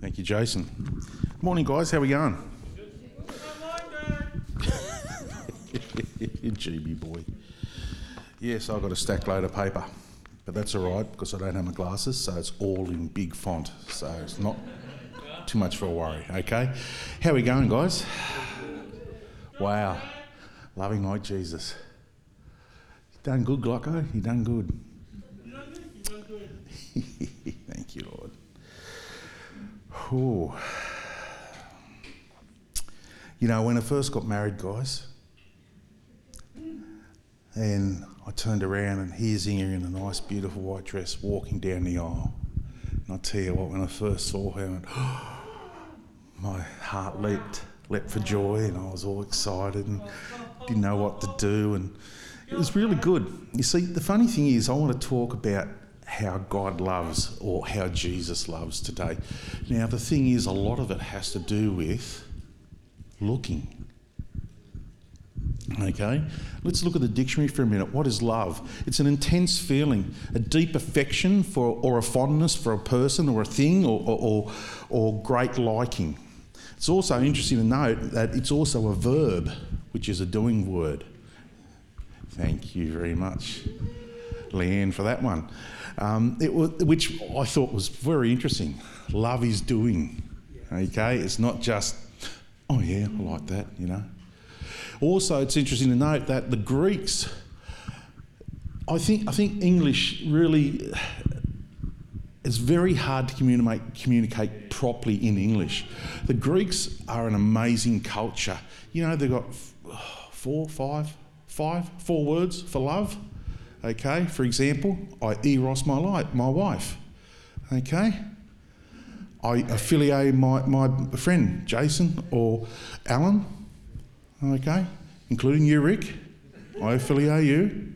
Thank you, Jason. Morning, guys. How are we going? GB boy. Yes, I've got a stack load of paper, but that's all right because I don't have my glasses, so it's all in big font, so it's not too much for a worry. Okay, how we going, guys? Wow, loving like Jesus. You done good, Glocko. You done good. Thank you, Lord. Whew. You know, when I first got married, guys, and I turned around and here's Inga in a nice, beautiful white dress walking down the aisle. And I tell you what, when I first saw her, went, my heart leapt, leapt for joy, and I was all excited and didn't know what to do. And it was really good. You see, the funny thing is, I want to talk about how God loves or how Jesus loves today. Now, the thing is, a lot of it has to do with looking. Okay, let's look at the dictionary for a minute. What is love? It's an intense feeling, a deep affection for, or a fondness for a person or a thing, or, or, or great liking. It's also interesting to note that it's also a verb, which is a doing word. Thank you very much, Leanne, for that one. Um, was, which I thought was very interesting. Love is doing. Okay, it's not just, oh yeah, I like that, you know. Also, it's interesting to note that the Greeks, I think, I think English really, it's very hard to communicate, communicate properly in English. The Greeks are an amazing culture. You know, they've got four, five, five, four words for love. Okay, for example, I eros my, life, my wife. Okay, I affiliate my, my friend Jason or Alan okay, including you, Rick. I affiliate you.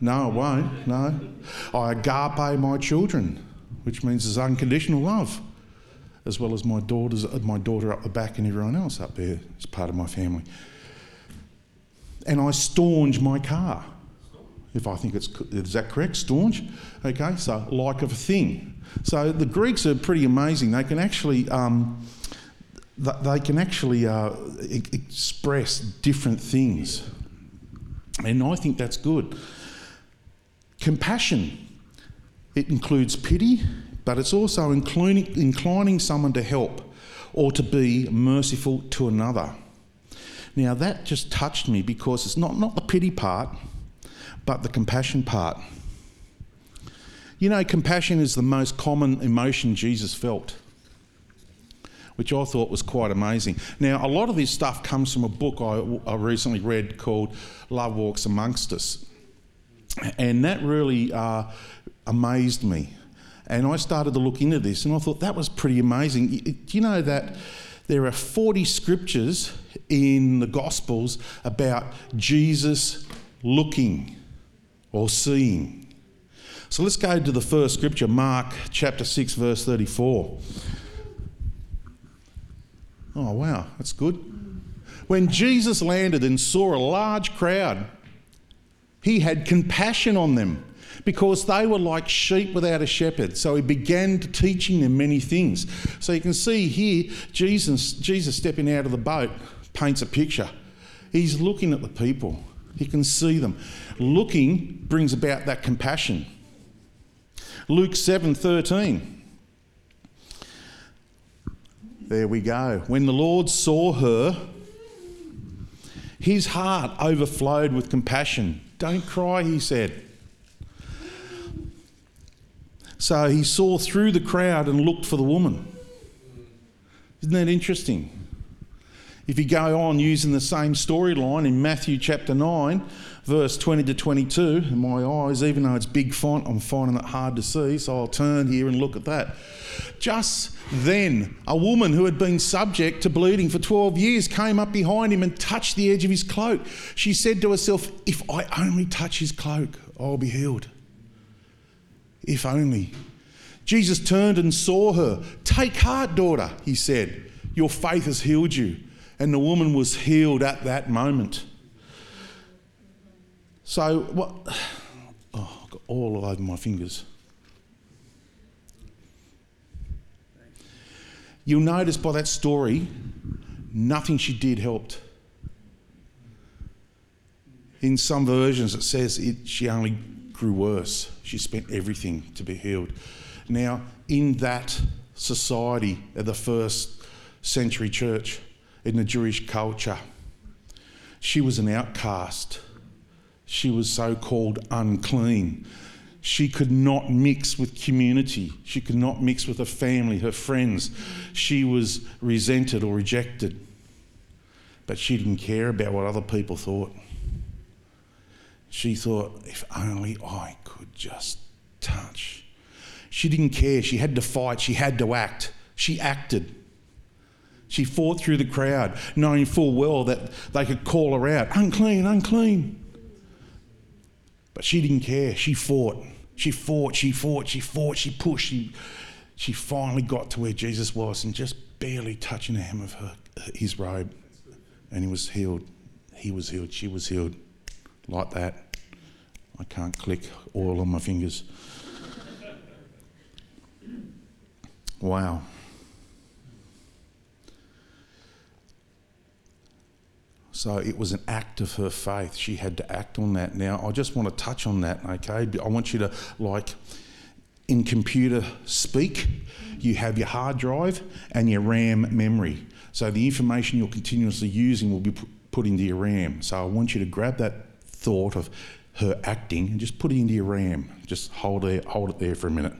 No, I won't. No. I agape my children, which means there's unconditional love, as well as my daughters, uh, my daughter up the back, and everyone else up there as part of my family. And I staunch my car, if I think it's is that correct? Staunch. Okay, so like of a thing. So the Greeks are pretty amazing. They can actually. Um, they can actually uh, express different things. And I think that's good. Compassion, it includes pity, but it's also inclining, inclining someone to help or to be merciful to another. Now, that just touched me because it's not, not the pity part, but the compassion part. You know, compassion is the most common emotion Jesus felt which I thought was quite amazing. Now, a lot of this stuff comes from a book I, I recently read called Love Walks Amongst Us. And that really uh, amazed me. And I started to look into this and I thought that was pretty amazing. Do you know that there are 40 scriptures in the Gospels about Jesus looking or seeing? So let's go to the first scripture, Mark chapter 6, verse 34. Oh, wow, that's good. When Jesus landed and saw a large crowd, he had compassion on them because they were like sheep without a shepherd. So he began teaching them many things. So you can see here, Jesus, Jesus stepping out of the boat paints a picture. He's looking at the people, he can see them. Looking brings about that compassion. Luke 7:13 There we go. When the Lord saw her, his heart overflowed with compassion. Don't cry, he said. So he saw through the crowd and looked for the woman. Isn't that interesting? If you go on using the same storyline in Matthew chapter 9, verse 20 to 22, in my eyes, even though it's big font, I'm finding it hard to see, so I'll turn here and look at that. Just then, a woman who had been subject to bleeding for 12 years came up behind him and touched the edge of his cloak. She said to herself, If I only touch his cloak, I'll be healed. If only. Jesus turned and saw her. Take heart, daughter, he said. Your faith has healed you. And the woman was healed at that moment. So, what? Oh, I've got all over my fingers. You'll notice by that story, nothing she did helped. In some versions, it says it, she only grew worse. She spent everything to be healed. Now, in that society of the first century church, in the Jewish culture, she was an outcast. She was so called unclean. She could not mix with community. She could not mix with her family, her friends. She was resented or rejected. But she didn't care about what other people thought. She thought, if only I could just touch. She didn't care. She had to fight. She had to act. She acted. She fought through the crowd, knowing full well that they could call her out unclean, unclean. But she didn't care. She fought. She fought, she fought, she fought, she pushed. She, she finally got to where Jesus was and just barely touching the hem of her, his robe. And he was healed. He was healed. She was healed. Like that. I can't click oil on my fingers. Wow. So it was an act of her faith. She had to act on that. Now, I just want to touch on that, okay? I want you to, like, in computer speak, you have your hard drive and your RAM memory. So the information you're continuously using will be put into your RAM. So I want you to grab that thought of her acting and just put it into your RAM. Just hold it, hold it there for a minute.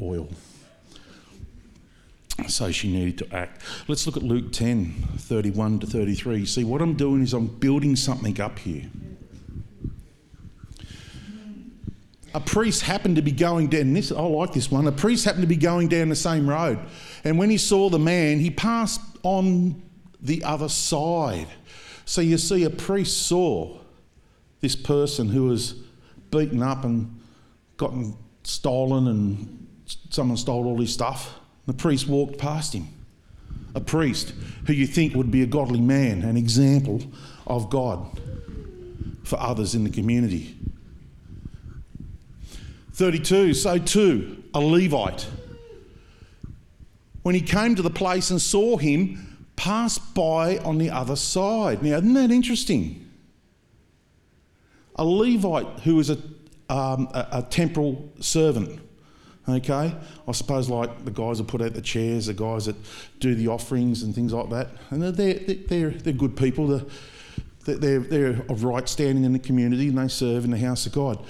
Oil so she needed to act. Let's look at Luke 10 31 to 33. See, what I'm doing is I'm building something up here. A priest happened to be going down this. I like this one. A priest happened to be going down the same road, and when he saw the man, he passed on the other side. So you see, a priest saw this person who was beaten up and gotten stolen, and someone stole all his stuff the priest walked past him. A priest who you think would be a godly man, an example of God for others in the community. 32, so too, a Levite. When he came to the place and saw him, passed by on the other side. Now, isn't that interesting? A Levite who was a, um, a, a temporal servant Okay, I suppose like the guys that put out the chairs, the guys that do the offerings and things like that, and they're they're they're good people. They're they're, they're of right standing in the community and they serve in the house of God.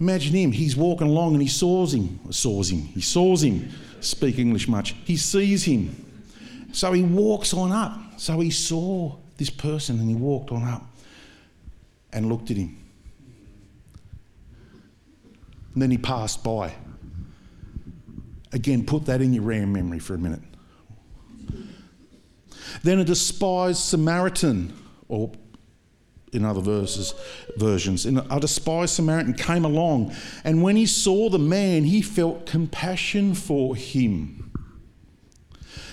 Imagine him. He's walking along and he saws him. Saws him. He saws him. Speak English much. He sees him. So he walks on up. So he saw this person and he walked on up and looked at him. And then he passed by. Again, put that in your RAM memory for a minute. Then a despised Samaritan, or in other verses, versions, a despised Samaritan came along, and when he saw the man, he felt compassion for him.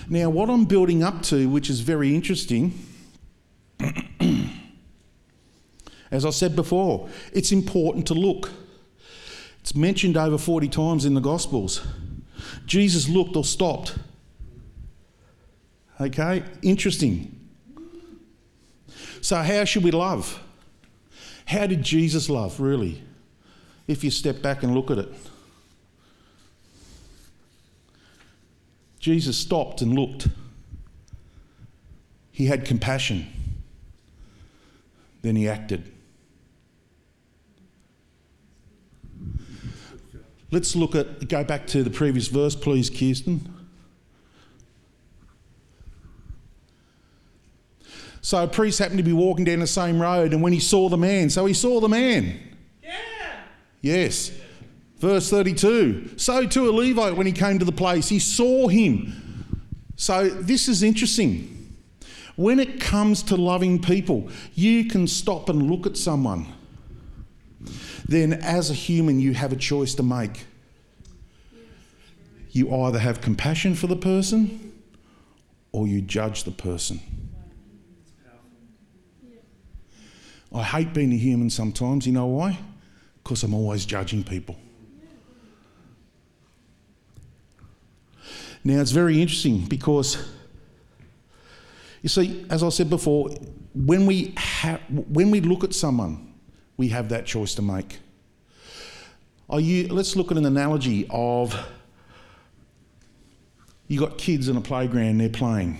Now, what I'm building up to, which is very interesting, as I said before, it's important to look. It's mentioned over 40 times in the Gospels. Jesus looked or stopped. Okay, interesting. So, how should we love? How did Jesus love, really? If you step back and look at it. Jesus stopped and looked. He had compassion. Then he acted. Let's look at, go back to the previous verse, please, Kirsten. So a priest happened to be walking down the same road, and when he saw the man, so he saw the man. Yeah. Yes. Verse 32. So too a Levite, when he came to the place, he saw him. So this is interesting. When it comes to loving people, you can stop and look at someone then as a human, you have a choice to make. You either have compassion for the person or you judge the person. I hate being a human sometimes. You know why? Because I'm always judging people. Now, it's very interesting because, you see, as I said before, when we, ha- when we look at someone, we have that choice to make. You, let's look at an analogy of you got kids in a playground, they're playing.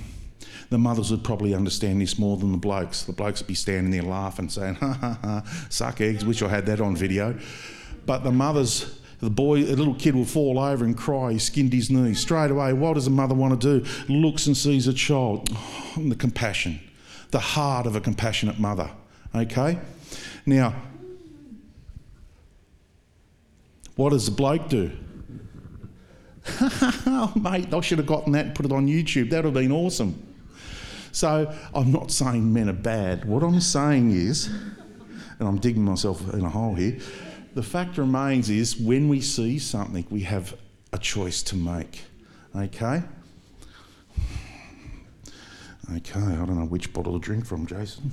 The mothers would probably understand this more than the blokes. The blokes would be standing there laughing, saying, ha ha ha, suck eggs. Wish I had that on video. But the mothers, the boy, the little kid will fall over and cry. He skinned his knee. Straight away, what does the mother want to do? Looks and sees a child. Oh, the compassion, the heart of a compassionate mother. Okay? Now, what does the bloke do? oh, mate, I should have gotten that and put it on YouTube. That would have been awesome. So I'm not saying men are bad. What I'm saying is, and I'm digging myself in a hole here, the fact remains is when we see something, we have a choice to make. Okay? Okay, I don't know which bottle to drink from, Jason.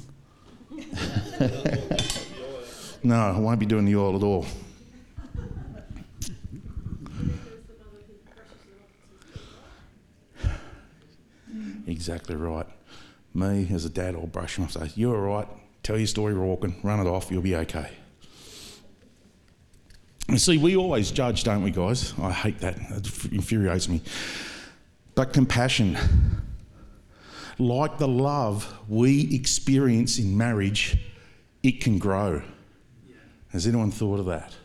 no, I won't be doing the oil at all. Exactly right. Me, as a dad, I'll brush him off say, You're all right. Tell your story, We're walking, run it off, you'll be okay. You see, we always judge, don't we, guys? I hate that. It infuriates me. But compassion, like the love we experience in marriage, it can grow. Has anyone thought of that?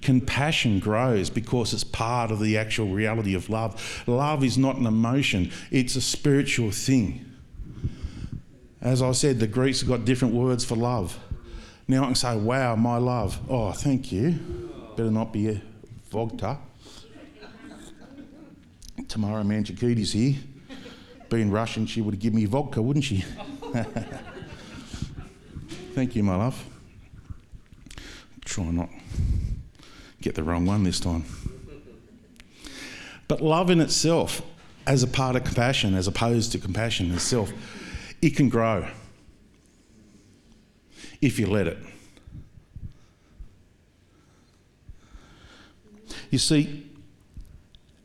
Compassion grows because it's part of the actual reality of love. Love is not an emotion, it's a spiritual thing. As I said, the Greeks have got different words for love. Now I can say, wow, my love. Oh, thank you. Better not be a vodka. Tomorrow, Manchakiti's here. Being Russian, she would have given me vodka, wouldn't she? thank you, my love. Try not get the wrong one this time. But love in itself, as a part of compassion, as opposed to compassion itself, it can grow if you let it. You see,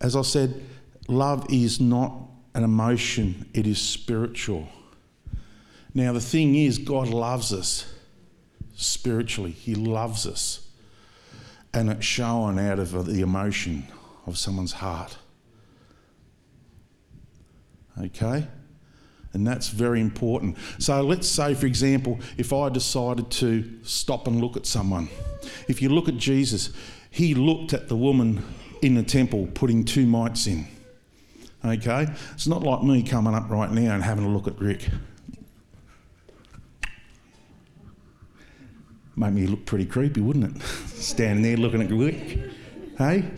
as I said, love is not an emotion, it is spiritual. Now, the thing is, God loves us spiritually, He loves us. And it's shown out of uh, the emotion of someone's heart. Okay? And that's very important. So let's say, for example, if I decided to stop and look at someone. If you look at Jesus, he looked at the woman in the temple putting two mites in. Okay? It's not like me coming up right now and having a look at Rick. Make me look pretty creepy, wouldn't it? Standing there looking at Rick. Hey?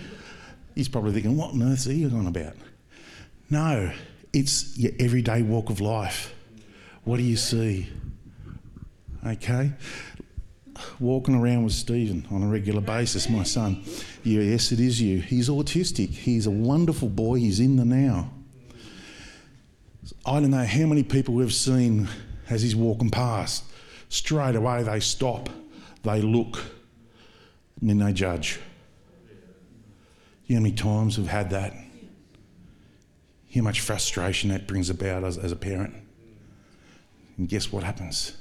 He's probably thinking, what on earth are you on about? No, it's your everyday walk of life. What do you see? Okay? Walking around with Stephen on a regular basis, my son. Yes, it is you. He's autistic. He's a wonderful boy. He's in the now. I don't know how many people we've seen as he's walking past. Straight away they stop, they look, and then they judge. You know how many times we've had that? how much frustration that brings about as, as a parent. And guess what happens?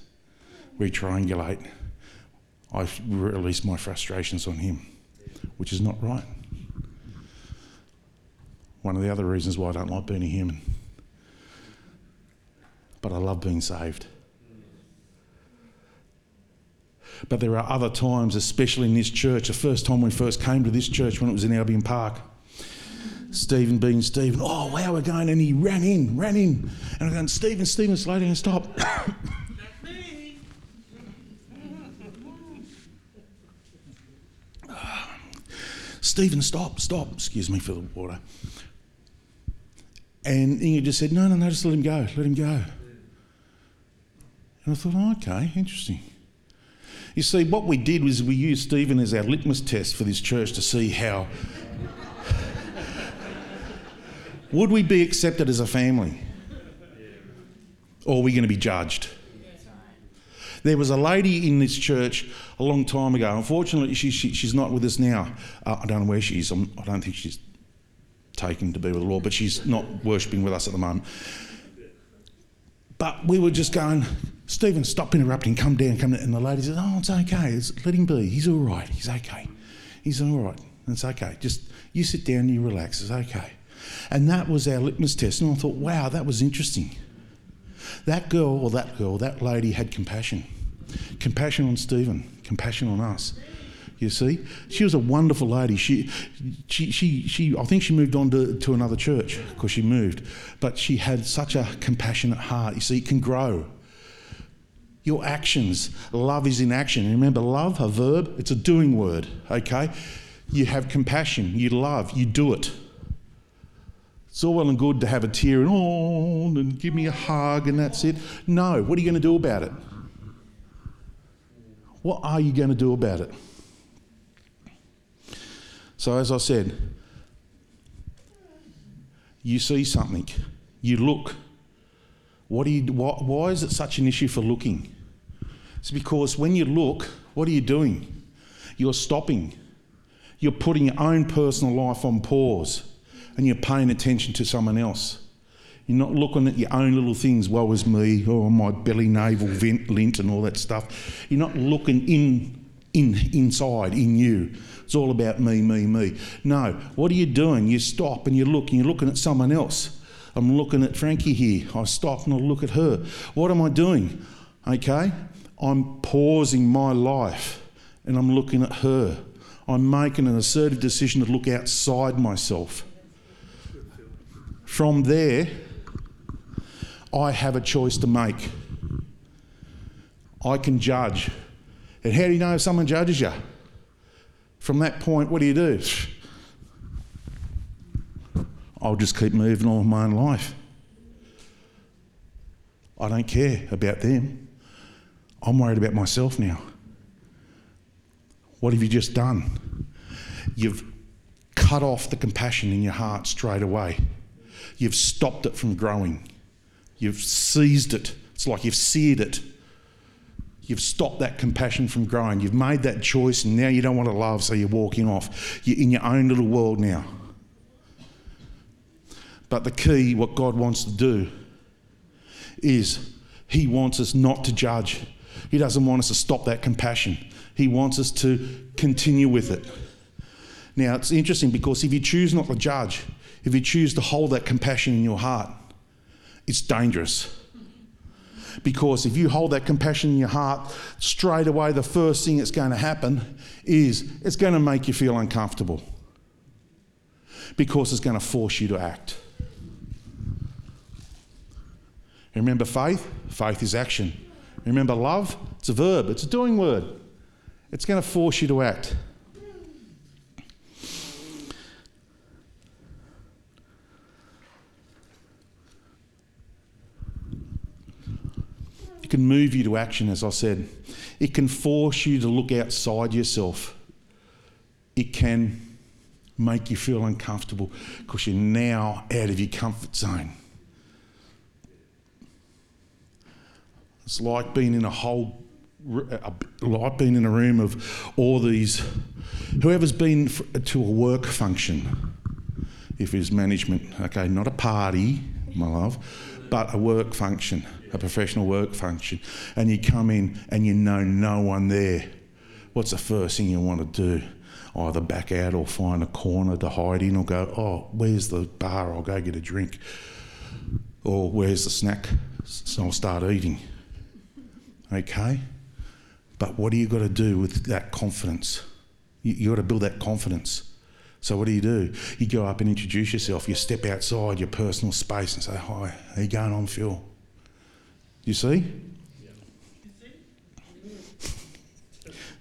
We triangulate. I release my frustrations on him, which is not right. One of the other reasons why I don't like being a human. But I love being saved. But there are other times, especially in this church, the first time we first came to this church when it was in Albion Park Stephen being Stephen, oh wow, we're going, and he ran in, ran in. And I'm going, Stephen, Stephen, slow down, stop. Stephen, stop, stop. Excuse me for the water. And Inge just said, no, no, no, just let him go, let him go. And I thought, oh, okay, interesting. You see, what we did was we used Stephen as our litmus test for this church to see how would we be accepted as a family? Or are we going to be judged? There was a lady in this church a long time ago. Unfortunately, she, she she's not with us now. Uh, I don't know where she is. I'm, I do not think she's. taken to be with the Lord, but she's not worshipping with us at the moment. But we were just going, Stephen, stop interrupting, come down, come down. And the lady said, Oh, it's okay. It's, let him be. He's all right. He's okay. He's all right. It's okay. Just you sit down, you relax. It's okay. And that was our litmus test. And I thought, wow, that was interesting. That girl or that girl, that lady had compassion. Compassion on Stephen, compassion on us. You see, she was a wonderful lady. She, she, she, she I think she moved on to, to another church because she moved, but she had such a compassionate heart. You see, it can grow. Your actions, love is in action. Remember, love, a verb, it's a doing word, okay? You have compassion, you love, you do it. It's all well and good to have a tear and oh, and give me a hug and that's it. No, what are you going to do about it? What are you going to do about it? So, as I said, you see something, you look. What do you, why, why is it such an issue for looking? It's because when you look, what are you doing? You're stopping. You're putting your own personal life on pause and you're paying attention to someone else. You're not looking at your own little things, woe is me, or oh, my belly, navel, vent, lint, and all that stuff. You're not looking in, in, inside, in you. It's all about me, me, me. No, what are you doing? You stop and you look and you're looking at someone else. I'm looking at Frankie here. I stop and I look at her. What am I doing? Okay? I'm pausing my life and I'm looking at her. I'm making an assertive decision to look outside myself. From there, I have a choice to make. I can judge. And how do you know if someone judges you? From that point, what do you do? I'll just keep moving on with my own life. I don't care about them. I'm worried about myself now. What have you just done? You've cut off the compassion in your heart straight away. You've stopped it from growing. You've seized it. It's like you've seared it You've stopped that compassion from growing. You've made that choice, and now you don't want to love, so you're walking off. You're in your own little world now. But the key, what God wants to do, is He wants us not to judge. He doesn't want us to stop that compassion. He wants us to continue with it. Now, it's interesting because if you choose not to judge, if you choose to hold that compassion in your heart, it's dangerous because if you hold that compassion in your heart, straight away, the first thing that's going to happen is it's going to make you feel uncomfortable because it's going to force you to act. Remember faith? Faith is action. Remember love? It's a verb, it's a doing word. It's going to force you to act. It can move you to action, as I said. It can force you to look outside yourself. It can make you feel uncomfortable because you're now out of your comfort zone. It's like being in a whole, like being in a room of all these, whoever's been to a work function, if it's management, okay, not a party, my love, but a work function a professional work function, and you come in and you know no one there, what's the first thing you want to do? Either back out or find a corner to hide in or go, oh, where's the bar? I'll go get a drink. Or where's the snack? So I'll start eating. Okay? But what do you got to do with that confidence? You, you got to build that confidence. So what do you do? You go up and introduce yourself. You step outside your personal space and say, "Hi, how you going on, Phil?" You see?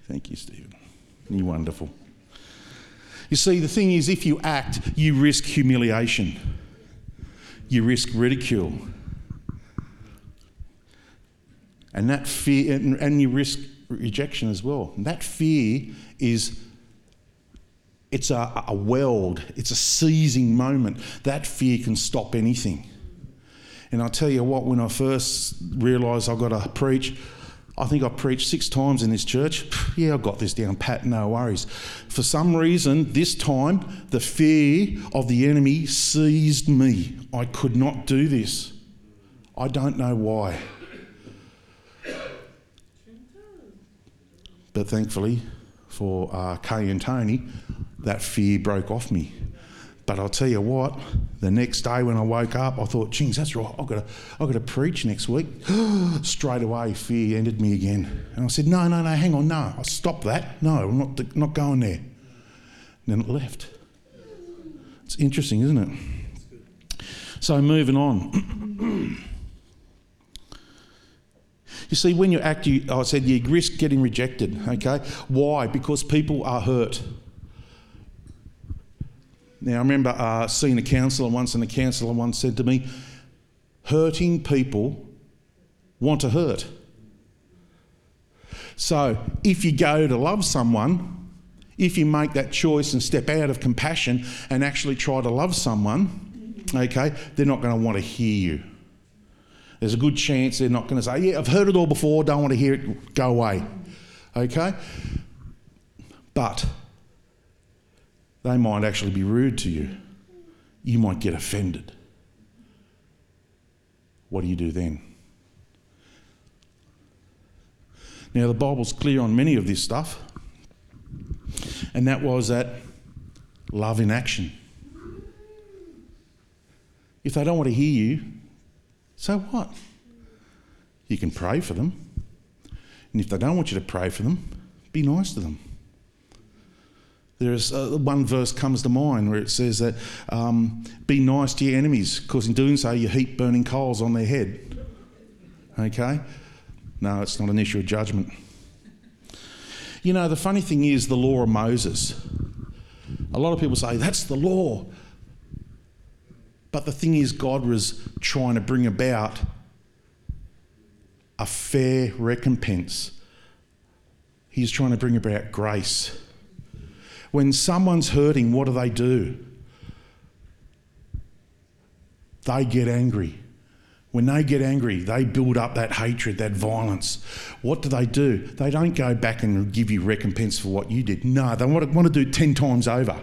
Thank you, Stephen. You're wonderful. You see, the thing is, if you act, you risk humiliation, you risk ridicule. And that fear, and, and you risk rejection as well. And that fear is it's a, a weld, it's a seizing moment. That fear can stop anything. And I tell you what, when I first realised I've got to preach, I think I preached six times in this church. Yeah, I got this down pat, no worries. For some reason, this time, the fear of the enemy seized me. I could not do this. I don't know why. But thankfully, for uh, Kay and Tony, that fear broke off me. But I'll tell you what, the next day when I woke up, I thought, geez, that's right, I've got to, I've got to preach next week. Straight away, fear entered me again. And I said, no, no, no, hang on, no, I'll stop that. No, I'm not, not going there. And then it left. It's interesting, isn't it? So moving on. you see, when you act, you, I said you risk getting rejected, okay? Why? Because people are hurt. Now, I remember uh, seeing a counsellor once, and the counsellor once said to me, Hurting people want to hurt. So, if you go to love someone, if you make that choice and step out of compassion and actually try to love someone, okay, they're not going to want to hear you. There's a good chance they're not going to say, Yeah, I've heard it all before, don't want to hear it, go away. Okay? But they might actually be rude to you. You might get offended. What do you do then? Now, the Bible's clear on many of this stuff, and that was that love in action. If they don't want to hear you, so what? You can pray for them. And if they don't want you to pray for them, be nice to them. There's uh, one verse comes to mind where it says that um, be nice to your enemies, because in doing so you heap burning coals on their head. Okay? No, it's not an issue of judgment. You know, the funny thing is the law of Moses. A lot of people say that's the law. But the thing is, God was trying to bring about a fair recompense. He's trying to bring about grace. When someone's hurting, what do they do? They get angry. When they get angry, they build up that hatred, that violence. What do they do? They don't go back and give you recompense for what you did. No, they want to, want to do 10 times over.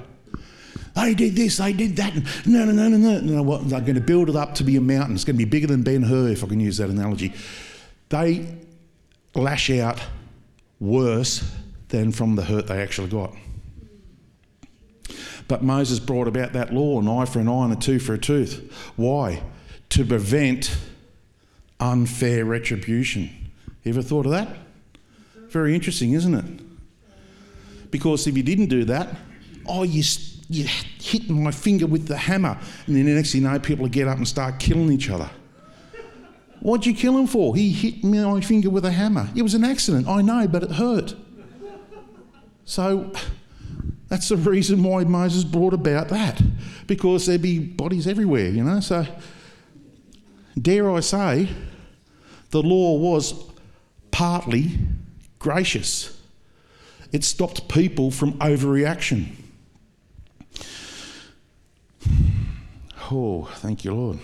They did this, they did that. No, no, no, no, no. no what, they're going to build it up to be a mountain. It's going to be bigger than Ben Hur, if I can use that analogy. They lash out worse than from the hurt they actually got. But Moses brought about that law an eye for an eye and a tooth for a tooth. Why? To prevent unfair retribution. You ever thought of that? Very interesting, isn't it? Because if you didn't do that, oh, you, you hit my finger with the hammer, and then the next thing you know, people get up and start killing each other. What'd you kill him for? He hit my finger with a hammer. It was an accident, I know, but it hurt. So that's the reason why Moses brought about that, because there'd be bodies everywhere, you know. So, dare I say, the law was partly gracious. It stopped people from overreaction. Oh, thank you, Lord.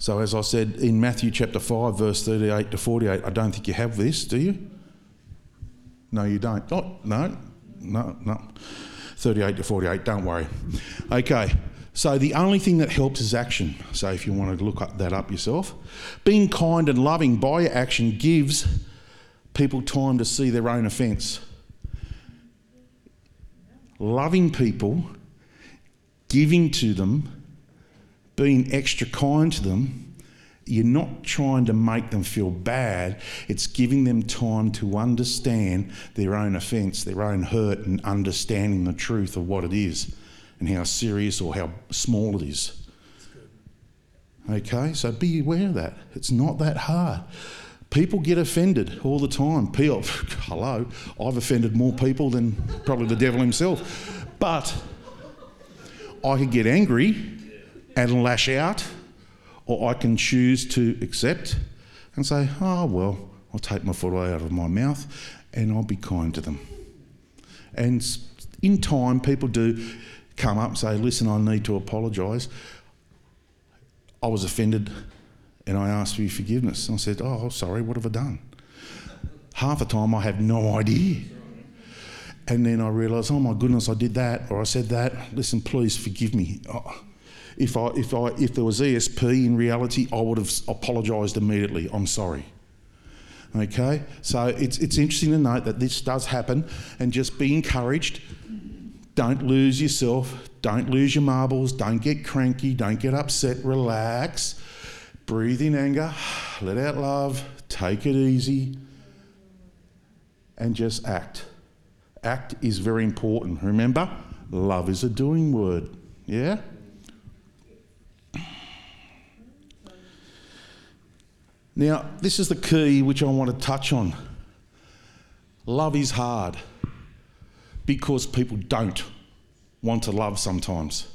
So, as I said in Matthew chapter 5, verse 38 to 48, I don't think you have this, do you? No, you don't. Oh, no, no, no. 38 to 48, don't worry. Okay, so the only thing that helps is action. So, if you want to look that up yourself, being kind and loving by action gives people time to see their own offence. Loving people, giving to them, being extra kind to them, you're not trying to make them feel bad. It's giving them time to understand their own offence, their own hurt, and understanding the truth of what it is and how serious or how small it is. Okay, so be aware of that. It's not that hard. People get offended all the time. People, hello, I've offended more people than probably the devil himself. But I could get angry and lash out, or I can choose to accept and say, oh, well, I'll take my foot out of my mouth and I'll be kind to them. And in time, people do come up and say, listen, I need to apologise. I was offended and I asked for your forgiveness. And I said, Oh, sorry, what have I done? Half the time I have no idea. And then I realised, oh my goodness, I did that or I said that. Listen, please forgive me. Oh, if, I, if, I, if there was ESP in reality, I would have apologised immediately. I'm sorry. Okay? So it's, it's interesting to note that this does happen and just be encouraged. Don't lose yourself. Don't lose your marbles. Don't get cranky. Don't get upset. Relax. Breathe in anger. Let out love. Take it easy. And just act. Act is very important. Remember, love is a doing word. Yeah? Now, this is the key which I want to touch on. Love is hard because people don't want to love sometimes.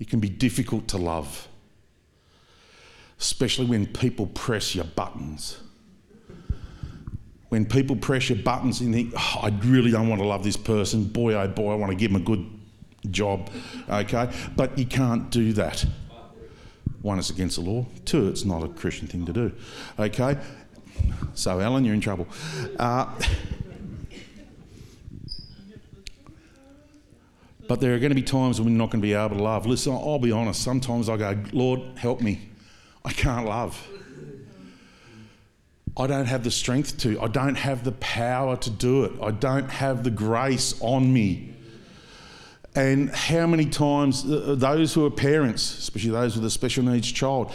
It can be difficult to love, especially when people press your buttons. When people press your buttons and think, oh, I really don't want to love this person, boy oh boy, I want to give them a good job, okay? But you can't do that. One, it's against the law. Two, it's not a Christian thing to do. Okay? So, Alan, you're in trouble. Uh, but there are going to be times when we're not going to be able to love. Listen, I'll be honest. Sometimes I go, Lord, help me. I can't love. I don't have the strength to. I don't have the power to do it. I don't have the grace on me. And how many times, uh, uh, those who are parents, especially those with a special needs child,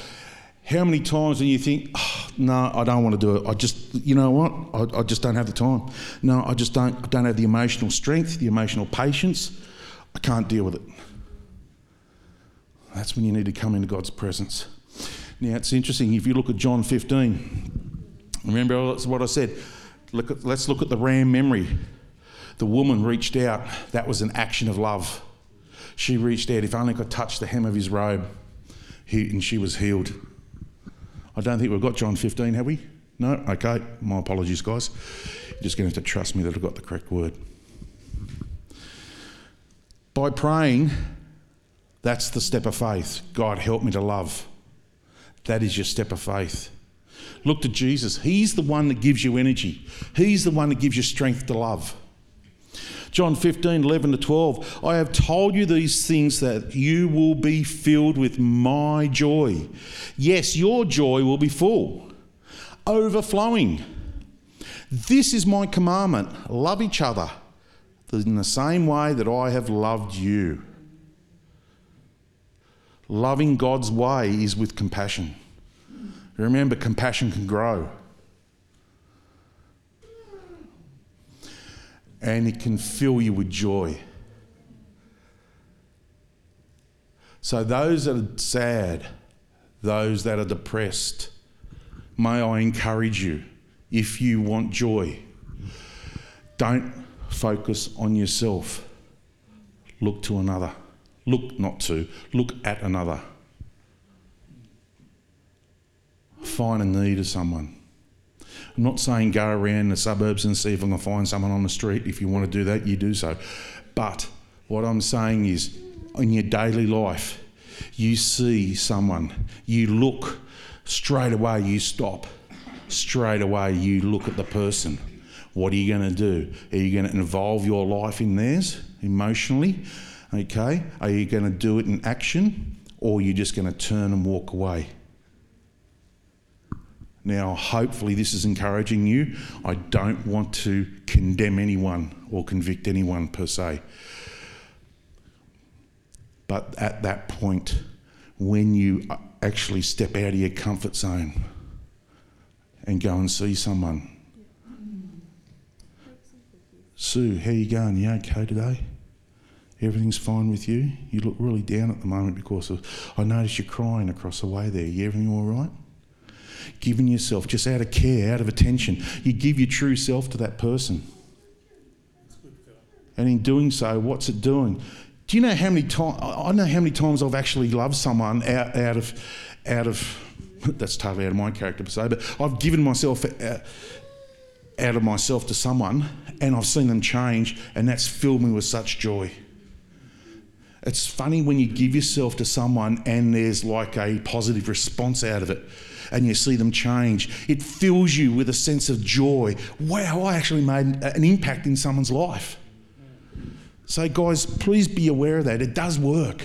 how many times do you think, oh, no, I don't want to do it. I just, you know what? I, I, just don't have the time. No, I just don't, I don't have the emotional strength, the emotional patience. I can't deal with it. That's when you need to come into God's presence. Now, it's interesting. If you look at John 15, remember what I said? Look at, let's look at the RAM memory. The woman reached out. That was an action of love. She reached out. If only I could touch the hem of his robe, he, and she was healed. I don't think we've got John 15, have we? No? Okay. My apologies, guys. You're just going to have to trust me that I've got the correct word. By praying, that's the step of faith. God, help me to love. That is your step of faith. Look to Jesus. He's the one that gives you energy, He's the one that gives you strength to love. John 15, 11 to 12. I have told you these things that you will be filled with my joy. Yes, your joy will be full, overflowing. This is my commandment love each other in the same way that I have loved you. Loving God's way is with compassion. Remember, compassion can grow. And it can fill you with joy. So, those that are sad, those that are depressed, may I encourage you if you want joy, don't focus on yourself. Look to another. Look not to, look at another. Find a need of someone. I'm not saying go around the suburbs and see if I can find someone on the street. If you want to do that, you do so. But what I'm saying is, in your daily life, you see someone, you look, straight away you stop, straight away you look at the person. What are you going to do? Are you going to involve your life in theirs emotionally? Okay. Are you going to do it in action or are you just going to turn and walk away? Now, hopefully, this is encouraging you. I don't want to condemn anyone or convict anyone per se. But at that point, when you actually step out of your comfort zone and go and see someone, Sue, how you going? You okay today? Everything's fine with you? You look really down at the moment because of, I noticed you're crying across the way there. You everything all right? Giving yourself just out of care, out of attention. You give your true self to that person. And in doing so, what's it doing? Do you know how many times I know how many times I've actually loved someone out, out of out of that's totally out of my character per se, but I've given myself out, out of myself to someone and I've seen them change and that's filled me with such joy. It's funny when you give yourself to someone and there's like a positive response out of it and you see them change. It fills you with a sense of joy. Wow, I actually made an impact in someone's life. So, guys, please be aware of that. It does work,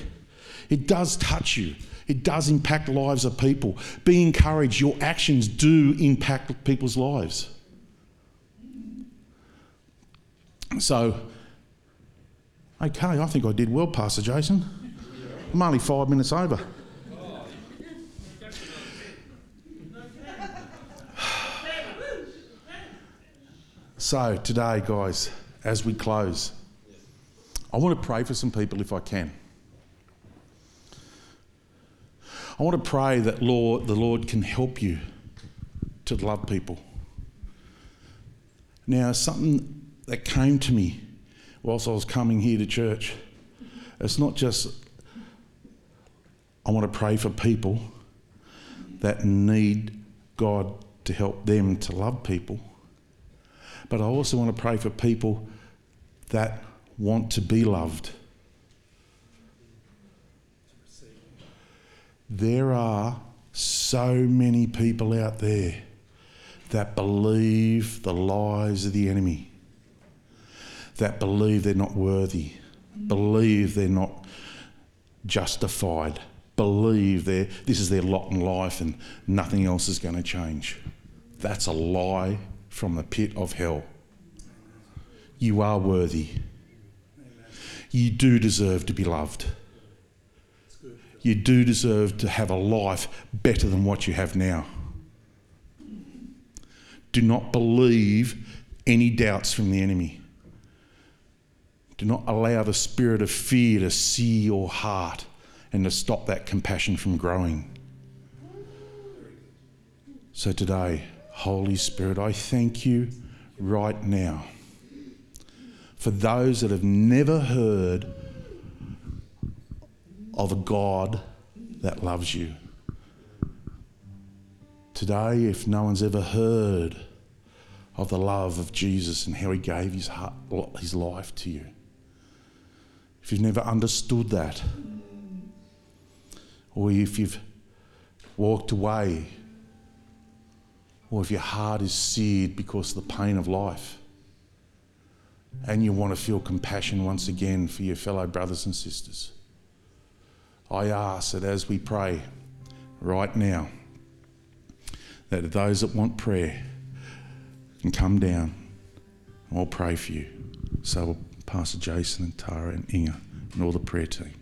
it does touch you, it does impact lives of people. Be encouraged. Your actions do impact people's lives. So, okay, I think I did well, Pastor Jason. I'm only five minutes over. So, today, guys, as we close, I want to pray for some people if I can. I want to pray that Lord, the Lord can help you to love people. Now, something that came to me whilst I was coming here to church, it's not just I want to pray for people that need God to help them to love people, but I also want to pray for people that want to be loved. There are so many people out there that believe the lies of the enemy, that believe they're not worthy, believe they're not justified, believe they this is their lot in life and nothing else is going to change. That's a lie from the pit of hell. You are worthy you do deserve to be loved. You do deserve to have a life better than what you have now. Do not believe any doubts from the enemy. Do not allow the spirit of fear to see your heart and to stop that compassion from growing. So today, Holy Spirit, I thank you right now for those that have never heard of a God that loves you. Today, if no one's ever heard of the love of Jesus and how he gave his, heart, his life to you, if you've never understood that, or if you've walked away, or if your heart is seared because of the pain of life, and you want to feel compassion once again for your fellow brothers and sisters. I ask that as we pray right now, that those that want prayer can come down and I'll pray for you. So, will Pastor Jason and Tara and Inga and all the prayer team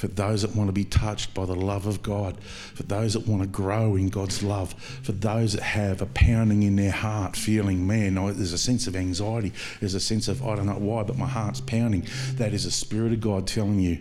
for those that want to be touched by the love of God, for those that want to grow in God's love, for those that have a pounding in their heart, feeling, man, there's a sense of anxiety, there's a sense of, I don't know why, but my heart's pounding. That is the Spirit of God telling you,